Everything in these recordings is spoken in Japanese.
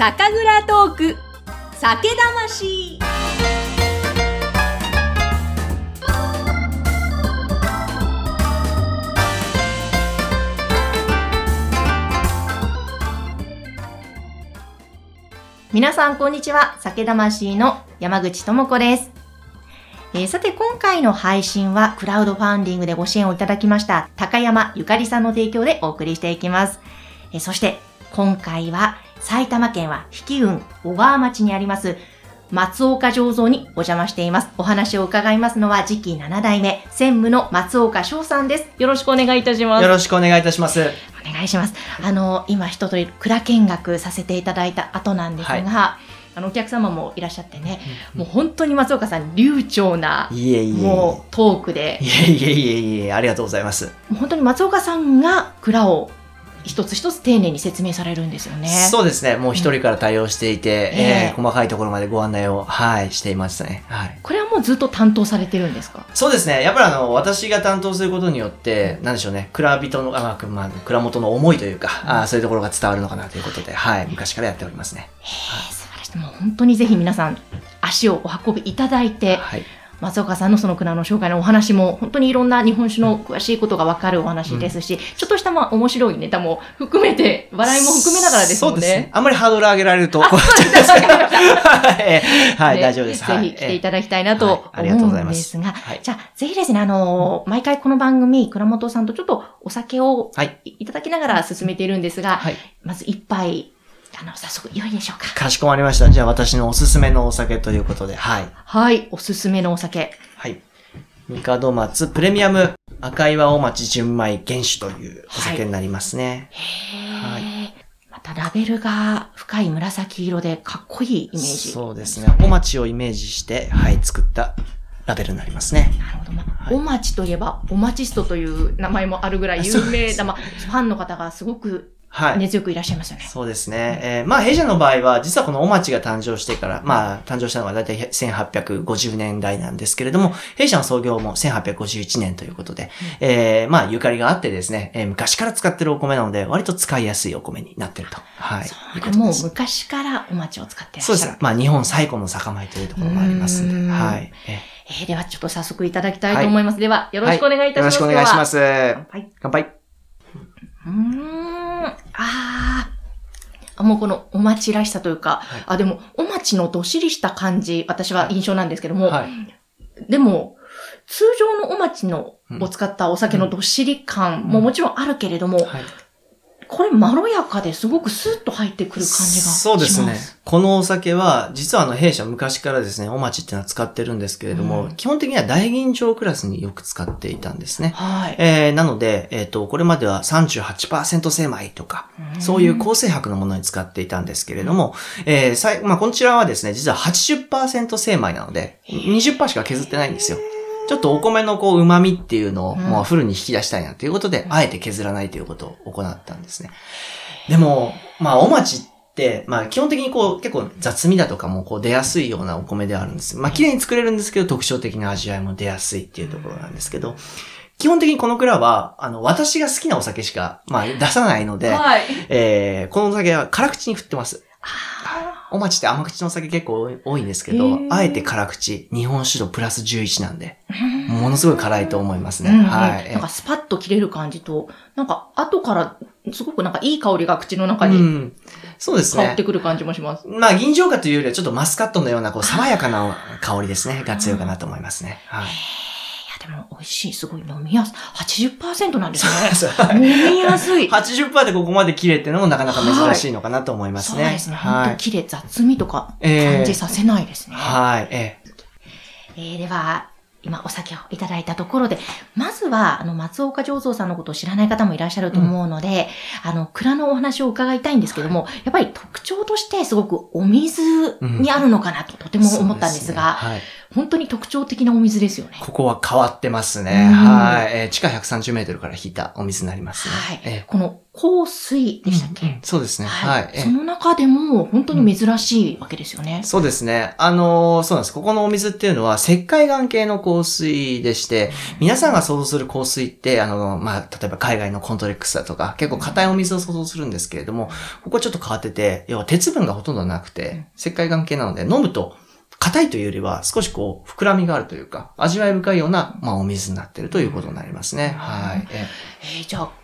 酒蔵トーク酒魂皆さん、こんにちは。酒魂の山口智子です。えーさて、今回の配信は、クラウドファンディングでご支援をいただきました、高山ゆかりさんの提供でお送りしていきます。えーそして、今回は、埼玉県は比企郡小川町にあります、松岡醸造にお邪魔しています。お話を伺いますのは、次期7代目、専務の松岡翔さんです。よろしくお願いいたしますよ。ろしくお願いいたします。お願いします。あの、今一通り蔵見学させていただいた後なんですが、はいあの、お客様もいらっしゃってね、もう本当に松岡さん、流暢な。もうトークでい、えいえいえいえ、ありがとうございます。本当に松岡さんが蔵を一つ一つ丁寧に説明されるんですよね。そうですね。もう一人から対応していて、えええー細かいところまでご案内を、はい、していましたね。はい。これはもうずっと担当されてるんですか？そうですね。やっぱりあの、私が担当することによって、なんでしょうね。蔵人の、あまあ、まあ、蔵元の思いというか、あーそういうところが伝わるのかなということで、はい。昔からやっておりますね。へえ、素晴らしい。もう本当にぜひ皆さん、足をお運びいただいて、はい。松岡さんのその蔵の紹介のお話も、本当にいろんな日本酒の詳しいことがわかるお話ですし、ちょっとしたまあ面白いネタも含めて、笑いも含めながらですもんね。そうですね。あんまりハードル上げられると、こうなっちゃうんですけど はい、大丈夫です。ぜはいひ来ていただきたいなとはい思ありがとうござうんいまですすが、はいじゃあ、ぜひですね、あのー毎回この番組、倉本さんとちょっとお酒をはい。いただきながら進めているんですが、はい。まず一杯、あの、早速、良いでしょうか。かしこまりました。じゃあ私のおすすめのお酒ということで、はい。はい、おすすめのお酒。はい。三門松プレミアム赤岩大町純米原酒というお酒になりますね。へーはいまたラベルが深い紫色でかっこいいイメージ。そうですね。お町をイメージして、はい、作ったラベルになりますね。なるほど。まあ、はいお町といえば、おマチストという名前もあるぐらい有名な、まあ、ファンの方がすごくはい。根強くいらっしゃいますよね。そうですね。えーまあ、弊社の場合は、実はこのお町が誕生してから、まあ、誕生したのが大体1850年代なんですけれども、弊社の創業も1851年ということで、えーまあ、ゆかりがあってですね、えー昔から使ってるお米なので、割と使いやすいお米になってると。はい。そうもう昔からお町を使ってらっしゃる。そうです。まあ、日本最古の酒米というところもありますんで。はい。ええーではちょっと早速いただきたいと思います。では、よろしくお願いいたします。。よろしくお願いしますす。乾杯。乾杯。うーん。あーあ。もうこのお町らしさというか、はいあ、でも、お町のどっしりした感じ、私は印象なんですけども、はい。でも、通常のお町の、うんを使ったお酒のどっしり感ももちろんあるけれども、はい。これまろやかですごくスーッと入ってくる感じがします。そうですね。このお酒は、実はあの弊社昔からですね、お町っていうのは使ってるんですけれども、うん基本的には大吟醸クラスによく使っていたんですね。はい。えー、なので、えっ、と、これまでは38%精米とか、そういう構成白のものに使っていたんですけれども、えー、さいまあ、こちらはですね、実は80%精米なので、20%しか削ってないんですよ。ちょっとお米のこう、旨味っていうのを、うんもうフルに引き出したいなということで、あえて削らないということを行ったんですね。でも、まあ、お町って、まあ、基本的にこう、結構雑味だとかもこう、出やすいようなお米ではあるんです。まあ、綺麗に作れるんですけど、特徴的な味わいも出やすいっていうところなんですけど、基本的にこの蔵は、あの、私が好きなお酒しか、まあ、出さないので、はい。えー、このお酒は辛口に振ってます。あお町って甘口のお酒結構多いんですけへどー、あえて辛口、日本酒度プラス11なんで、ーものすごい辛いと思いますね。うんうんはい。なんかスパッと切れる感じと、なんか後からすごくなんかいい香りが口の中うにん、そうですね香って。くる感じもします。まあ、銀醸花というよりはちょっとマスカットのような、こう、爽やかな香りですね。が強いかなと思いますね。はい。でも美味しい。すごい飲みやすい。80%なんですね。飲みやすい。80%でここまで綺麗っていうのもなかなか珍しいのかなと思いますね。そうですね。はい。本当綺麗、雑味とかええ感じさせないですね。はい。ええーでは、今お酒をいただいたところで、まずは、あの、松岡醸造さんのことを知らない方もいらっしゃると思うので、あの、蔵のお話を伺いたいんですけども、やっぱり特徴としてすごくお水にあるのかなととてえも思ったんですが、そうねはい。本当に特徴的なお水ですよね。ここは変わってますね。うんはい。えー地下130メートルから引いたお水になりますね。はい。えこの香水ーでしたっけ、うんうんそうですね。はい。えーその中でも本当に珍しいわけですよね。そうですね。あのーそうなんです。ここのお水っていうのは石灰岩系の香水でして、皆さんが想像する香水って、あの、まあ、例えば海外のコントレックスだとか、結構硬いお水を想像するんですけれども、ここちょっと変わってて、要は鉄分がほとんどなくて、石灰岩系なので、飲むと、硬いというよりは少しこう、膨らみがあるというか、味わい深いような、まあ、お水になっているということになりますね。はい。ええーじゃあ、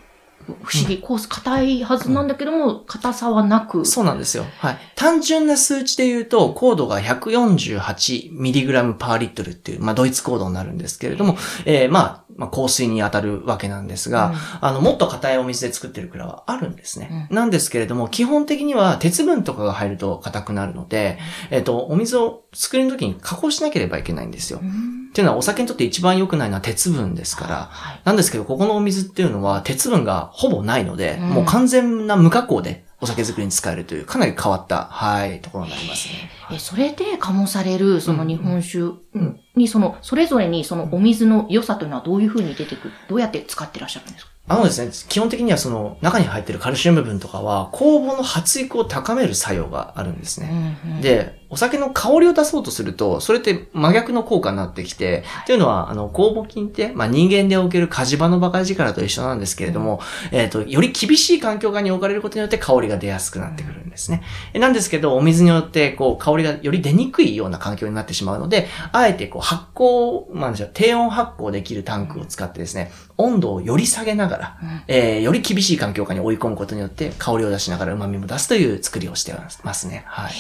不思議、コース硬いはずなんだけども、硬さはなく。そうなんですよ。はい。単純な数値で言うと、高度が 148mg パーリットルっていう、まあ、ドイツ高度になるんですけれども、えーまあ、まあ、香水に当たるわけなんですが、あの、もっと硬いお水で作ってる蔵はあるんですね。なんですけれども、基本的には鉄分とかが入ると硬くなるので、えっ、と、お水を作るときに加工しなければいけないんですよ。うんっていうのはお酒にとって一番良くないのは鉄分ですから、はいなんですけど、ここのお水っていうのは鉄分がほぼないので、うん。もう完全な無加工でお酒作りに使えるという、かなり変わった、はい、ところになりますね。えそれで醸される、その日本酒ん。に、その、それぞれにそのお水の良さというのはどういうふうに出てくるどうやって使ってらっしゃるんですか？あのですね、基本的にはその中に入っているカルシウム分とかは、酵母の発育を高める作用があるんですね。うんうん、で、お酒の香りを出そうとすると、それって真逆の効果になってきて、っていうのは、あの、酵母菌って、まあ、人間でおける火事場のバカ力と一緒なんですけれども、えっ、と、より厳しい環境下に置かれることによって香りが出やすくなってくるんですね。えなんですけど、お水によって、こう、香りがより出にくいような環境になってしまうので、あえて、こう、発酵、まあ、低温発酵できるタンクを使ってですね、温度をより下げながら、うんえーより厳しい環境下に追い込むことによって、香りを出しながら旨味も出すという作りをしてますね。はい。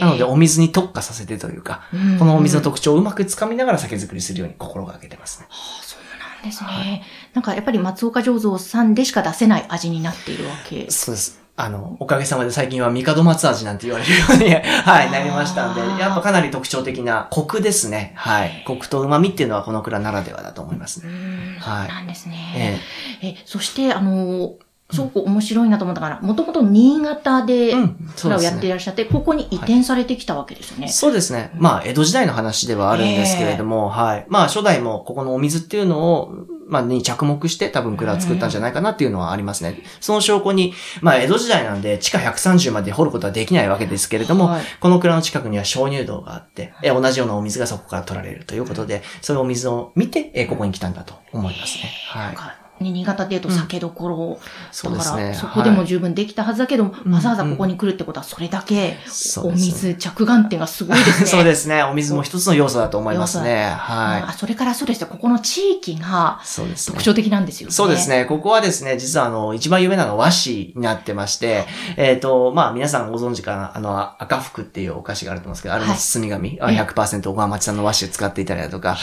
なので、お水に特化させてというか、うんこのお水の特徴をうまくつかみながら酒造りするように心がけてますね。あそうなんですね。なんかやっぱり松岡醸造さんでしか出せない味になっているわけ。そうです。あの、おかげさまで最近は三門松味なんて言われるように、はい、なりましたんでやっぱかなり特徴的なコクですね。はい。コクと旨味っていうのはこの蔵ならではだと思いますね。うんはいそうなんですね。ええ、そして、あの、すごく面白いなと思ったから、もともと新潟でえうん。蔵をやっていらっしゃって、ここに移転されてきたわけですよね。そうですね。まあ、江戸時代の話ではあるんですけれども、はい。まあ、初代もここのお水っていうのを、まあ、に着目して多分蔵を作ったんじゃないかなっていうのはありますね。その証拠に、まあ、江戸時代なんで地下130まで掘ることはできないわけですけれども、はいこの蔵の近くには鍾乳洞があって、え同じようなお水がそこから取られるということで、そういうお水を見て、えここに来たんだと思いますね。はい。ね新潟で言うと酒どころ、そうですね。だから、そこでもはい十分できたはずだけど、うんわざわざここに来るってことは、それだけ、お水着眼点がすごいですね。そうですね。お水も一つの要素だと思いますね。はい。あそれからそうですよ、ここの地域がそうですね特。徴的なんですよね。そうです。ね。ここはですね、実はあの、一番有名なのは和紙になってまして、えっ、と、まあ皆さんご存知かな、あの、赤福っていうお菓子があると思うんですけど、あれの包み紙、あええ100%小川町産の和紙を使っていたりだとか、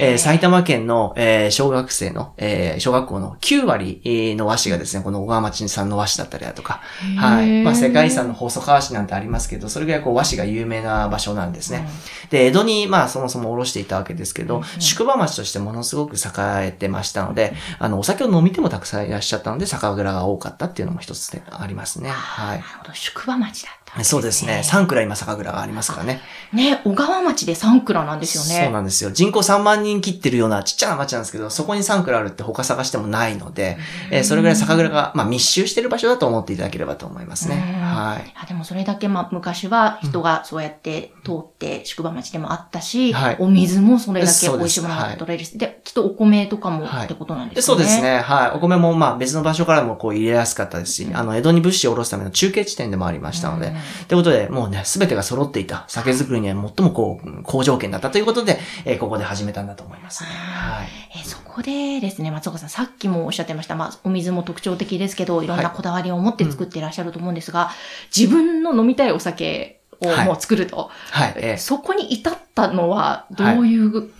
えー埼玉県の、えー小学生の、えー小学校の9割えーの和紙がですね、この小川町産の和紙だったりだとか、はい。まあ世界遺産の細川市なんてありますけど、それぐらいこう和紙が有名な場所なんですね。で、江戸に、まあ、そもそもおろしていたわけですけど、うん宿場町としてものすごく栄えてましたので、あの、お酒を飲み手もたくさんいらっしゃったので、酒蔵が多かったっていうのも一つでありますね。は。はいなるほど、宿場町だ。そうですね。3蔵今酒蔵がありますからね。ね、小川町で3蔵なんですよね。そうなんですよ。人口3万人切ってるようなちっちゃな町なんですけど、そこに3蔵あるって他探してもないので、えーそれぐらい酒蔵が、まあ、密集してる場所だと思っていただければと思いますね。うんはい。あでもそれだけ、まあ、昔は人がそうやって通って宿場町でもあったし、はいお水もそれだけ美味しいものが取れるし、で、きっとお米とかもはいってことなんでですかね。そうですね。はい。お米もまあ別の場所からもこう入れやすかったですし、あの、江戸に物資を下ろすための中継地点でもありましたので、うんということで、もうね、すべてが揃っていた。酒造りには最もこう、好条件だったということで、えーここで始めたんだと思います。ね。はい。えーそこでですね、松岡さん、さっきもおっしゃってました、まあ、お水も特徴的ですけど、い。ろんなこだわりを持って作っていらっしゃると思うんですが、自分の飲みたいお酒をはい。もう作ると。はい。えー。そこに至ったのは、どういう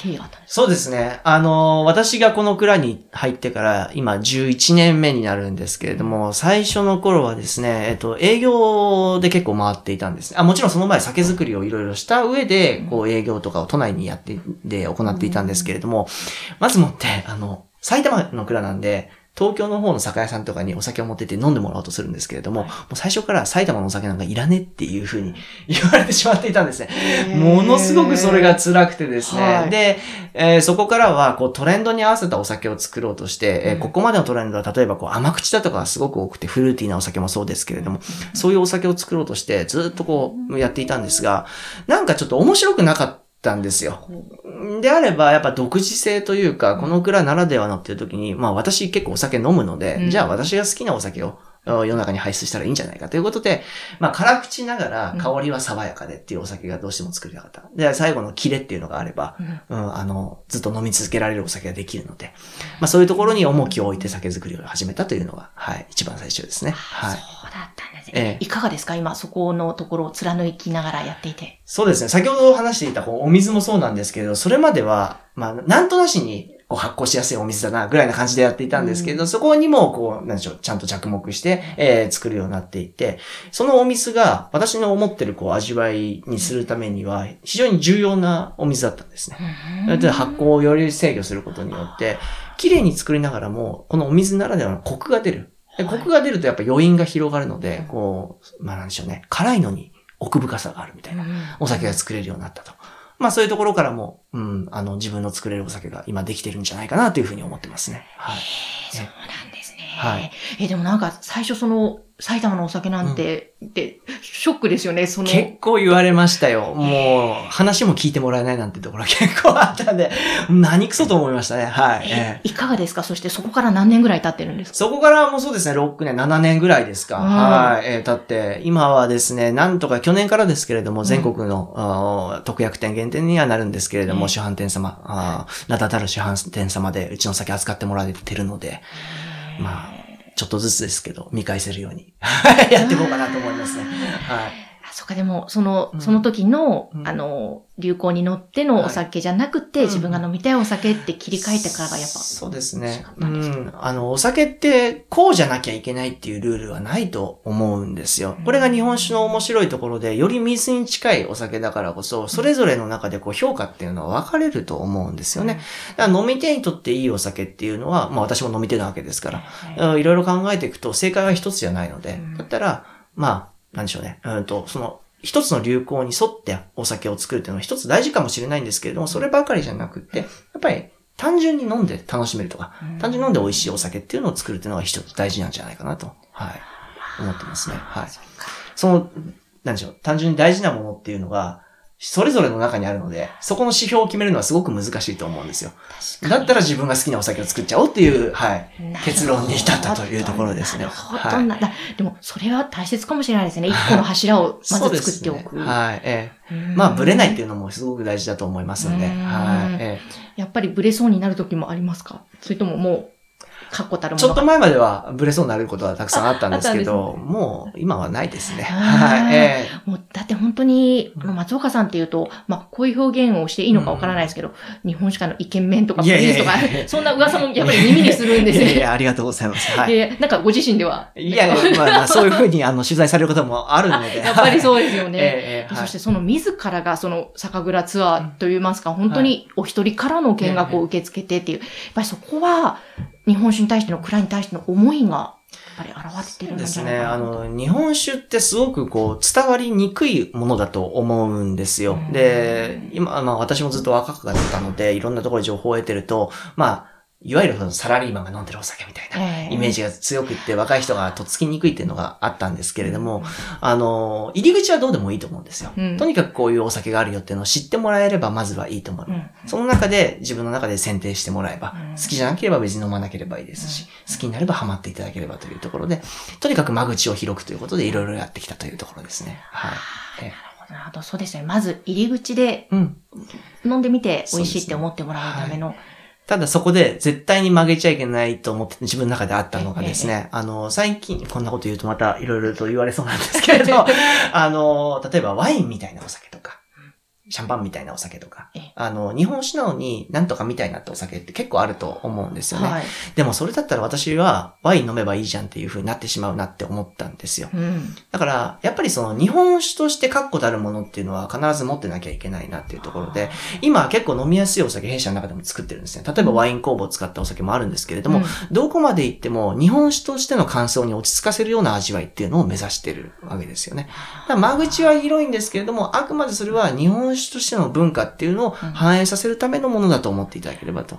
経緯があったんですそうですね。あのー私がこの蔵に入ってから今11年目になるんですけれども、最初の頃はですね、えっと、営業で結構回っていたんですね。あ、もちろんその前酒造りをいろいろした上で、こう営業とかを都内にやって、で行っていたんですけれども、まずもって、あの、埼玉の蔵なんで、東京の方の酒屋さんとかにお酒を持ってって飲んでもらおうとするんですけれども、もう最初から埼玉のお酒なんかいらねっていうふうに 言われてしまっていたんですね。ものすごくそれが辛くてですね。はい。で、えーそこからはこうトレンドに合わせたお酒を作ろうとして、えーうん。ここまでのトレンドは例えばこう甘口だとかがすごく多くてフルーティーなお酒もそうですけれども、そういうお酒を作ろうとしてずっとこうやっていたんですが、なんかちょっと面白くなかったんですよ。であれば、やっぱ独自性というか、この蔵ならではのっていう時に、まあ私結構お酒飲むので、うんじゃあ私が好きなお酒をあ世の中に排出したらいいんじゃないかということで、まあ辛口ながら香りは爽やかでっていうお酒がどうしても作りたかった。で、最後のキレっていうのがあれば、うんうん、あの、ずっと飲み続けられるお酒ができるので、まあそういうところに重きを置いて酒造りを始めたというのが、はい、一番最初ですね。はい。そうだったんですええ。ねいかがですか？今、そこのところを貫きながらやっていて。そうですね。先ほど話していたお水もそうなんですけれど、それまでは、まあ、なんとなしにこう発酵しやすいお水だな、ぐらいな感じでやっていたんですけれど、そこにも、こう、なんでしょう、ちゃんと着目して、えー作るようになっていて、そのお水が私の思ってるこう味わいにするためには、非常に重要なお水だったんですね。で発酵をより制御することによって、綺麗に作りながらも、このお水ならではのコクが出る。ではいコクが出るとやっぱ余韻が広がるので、こう、まあなんでしょうね、辛いのに奥深さがあるみたいな。お酒が作れるようになったと。まあそういうところからも、うん、あの、自分の作れるお酒が今できてるんじゃないかなというふうに思ってますね。はい。そうなんですね。はいえ、でもなんか最初その埼玉のお酒なんて、で、ショックですよね、その。結構言われましたよ。もう、話も聞いてもらえないなんてところが 結構あったんで、何クソと思いましたね。はい。いかがですか？そしてそこから何年ぐらい経ってるんですか？そこからもうそうですね、6年、7年ぐらいですか。うんはい。えー、経って、今はですね、なんとか去年からですけれども、ん全国の、あー特約店限定にはなるんですけれども、うん主販店様、あー名だたる主販店様でうちの酒扱ってもらえてるので、まあ、ちょっとずつですけど、見返せるように やっていこうかなと思いますね。はい。あそっか、でも、その、うん。その時の、うん。あの、流行に乗ってのお酒じゃなくて、はい自分が飲みたいお酒って切り替えてからがやっぱ。そうですね。うん。あの、お酒って、こうじゃなきゃいけないっていうルールはないと思うんですよ。これが日本酒の面白いところで、より水に近いお酒だからこそ、それぞれの中でこう評価っていうのは分かれると思うんですよね。だから飲み手にとっていいお酒っていうのは、まあ私も飲み手なわけですから、うん。いろいろ考えていくと正解は一つじゃないので。うん、だったら、まあ、なんでしょうね。うんと、その、一つの流行に沿ってお酒を作るっていうのは一つ大事かもしれないんですけれども、そればかりじゃなくって、やっぱり単純に飲んで楽しめるとか、単純に飲んで美味しいお酒っていうのを作るっていうのが一つ大事なんじゃないかなと、はい、思ってますね。はい。その、なんでしょう、単純に大事なものっていうのが、それぞれの中にあるので、そこの指標を決めるのはすごく難しいと思うんですよ。だったら自分が好きなお酒を作っちゃおうっていう、はい。結論に至ったというところですねなるほどはいでも、それは大切かもしれないですね。一個の柱を まず作っておく。はい。ええ。うんまあ、ブレないっていうのもすごく大事だと思いますので、うんはい。えやっぱりブレそうになる時もありますか？それとももう、確固たるえ。ちょものがっと前まではブレそうになることはたくさんあったんですけど、もう今はないですね。はい。えもう、だって本当に、松岡さんっていうと、まあ、こういう表現をしていいのかわからないですけど、日本酒界のイケメンとかプリンスとかそんな噂もやっぱり耳にするんえ。ですね。いやいや、ありがとうございます。はい。で、なんかご自身では？いやいや、まあまあ、そういうふうにあの取材されることもあるので。やっぱりそうですよえね。えええはいそしてその自らがその酒蔵ツアーといいますか、本当にお一人からの見学を受け付けてっていう、やっぱりそこは日本酒に対しての蔵に対しての思いが、やっぱり現れてるんですね。あの、日本酒ってすごくこう、伝わりにくいものだと思うんですようん。で、今、まあ私もずっと若かったので、いろんなところで情報を得てると、まあ、いわゆるそのサラリーマンが飲んでるお酒みたいな。ええイメージが強くって若い人がとっつきにくいっていうのがあったんですけれども、あの、入り口はどうでもいいと思うんですよ。うんとにかくこういうお酒があるよっていうのを知ってもらえればまずはいいと思う。うんその中で自分の中で選定してもらえば、うん好きじゃなければ別に飲まなければいいですし、好きになればハマっていただければというところで、とにかく間口を広くということでいろいろやってきたというところですね。はい。ええなるほど、そうですね。まず入り口でうん。飲んでみて美味しいって思ってもらうための。ただそこで絶対に曲げちゃいけないと思って自分の中であったのがですね、あの、最近、こんなこと言うとまたいろいろと言われそうなんですけれど、あの、例えばワインみたいなお酒とか、シャンパンみたいなお酒とかええ、あの、日本酒なのになんとかみたいなってお酒って結構あると思うんですよね。はい。でもそれだったら私はワイン飲めばいいじゃんっていう風になってしまうなって思ったんですよ。うん。だから、やっぱりその日本酒として確固たるものっていうのは必ず持ってなきゃいけないなっていうところで、今結構飲みやすいお酒弊社の中でも作ってるんですね。例えばワイン工房を使ったお酒もあるんですけれども、うんどこまで行っても日本酒としての感想に落ち着かせるような味わいっていうのを目指してるわけですよね。だから間口は広いんですけれども、あくまでそれは日本酒としての文化っていうのを反映させるためのものだと思っていただければと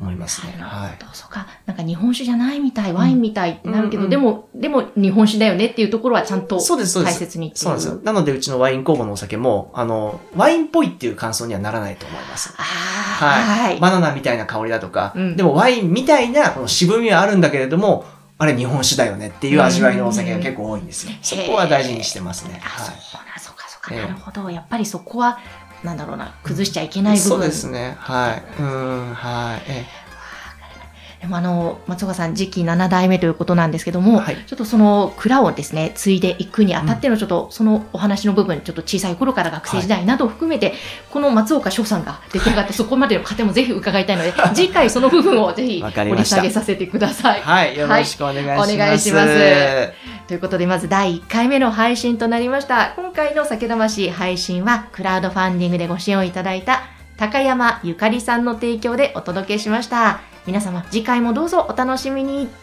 思いますね。なはい。そうか。なんか日本酒じゃないみたい、ワインみたいってなるけど、でも、でも日本酒だよねっていうところはちゃんとそうです、そうです。大切に。そうなんですよ。なので、うちのワイン工房のお酒も、あの、ワインっぽいっていう感想にはならないと思います。はい。はい。バナナみたいな香りだとか、うんでもワインみたいなこの渋みはあるんだけれども、あれ日本酒だよねっていう味わいのお酒が結構多いんですよ。そこは大事にしてますね。あ、はそうな、そうか、そうか。ええなるほど。やっぱりそこは、なんだろうな、崩しちゃいけないい。そう部分。ですね。はい。うーん、はい。えでもあの、松岡さん、次期7代目ということなんですけども、はいちょっとその蔵をですね、継いでいくにあたってのちょっと、そのお話の部分、ちょっと小さい頃から学生時代などを含めて、この松岡翔さんが出来上がって、そこまでの過程もぜひ伺いたいので、次回その部分をぜひ掘り下げさせてください。はい。よろしくお願いします。お願いしますということで、まず第1回目の配信となりました。今回の酒魂配信は、クラウドファンディングでご支援をいただいた、高山ゆかりさんの提供でお届けしました。皆様、次回もどうぞお楽しみに。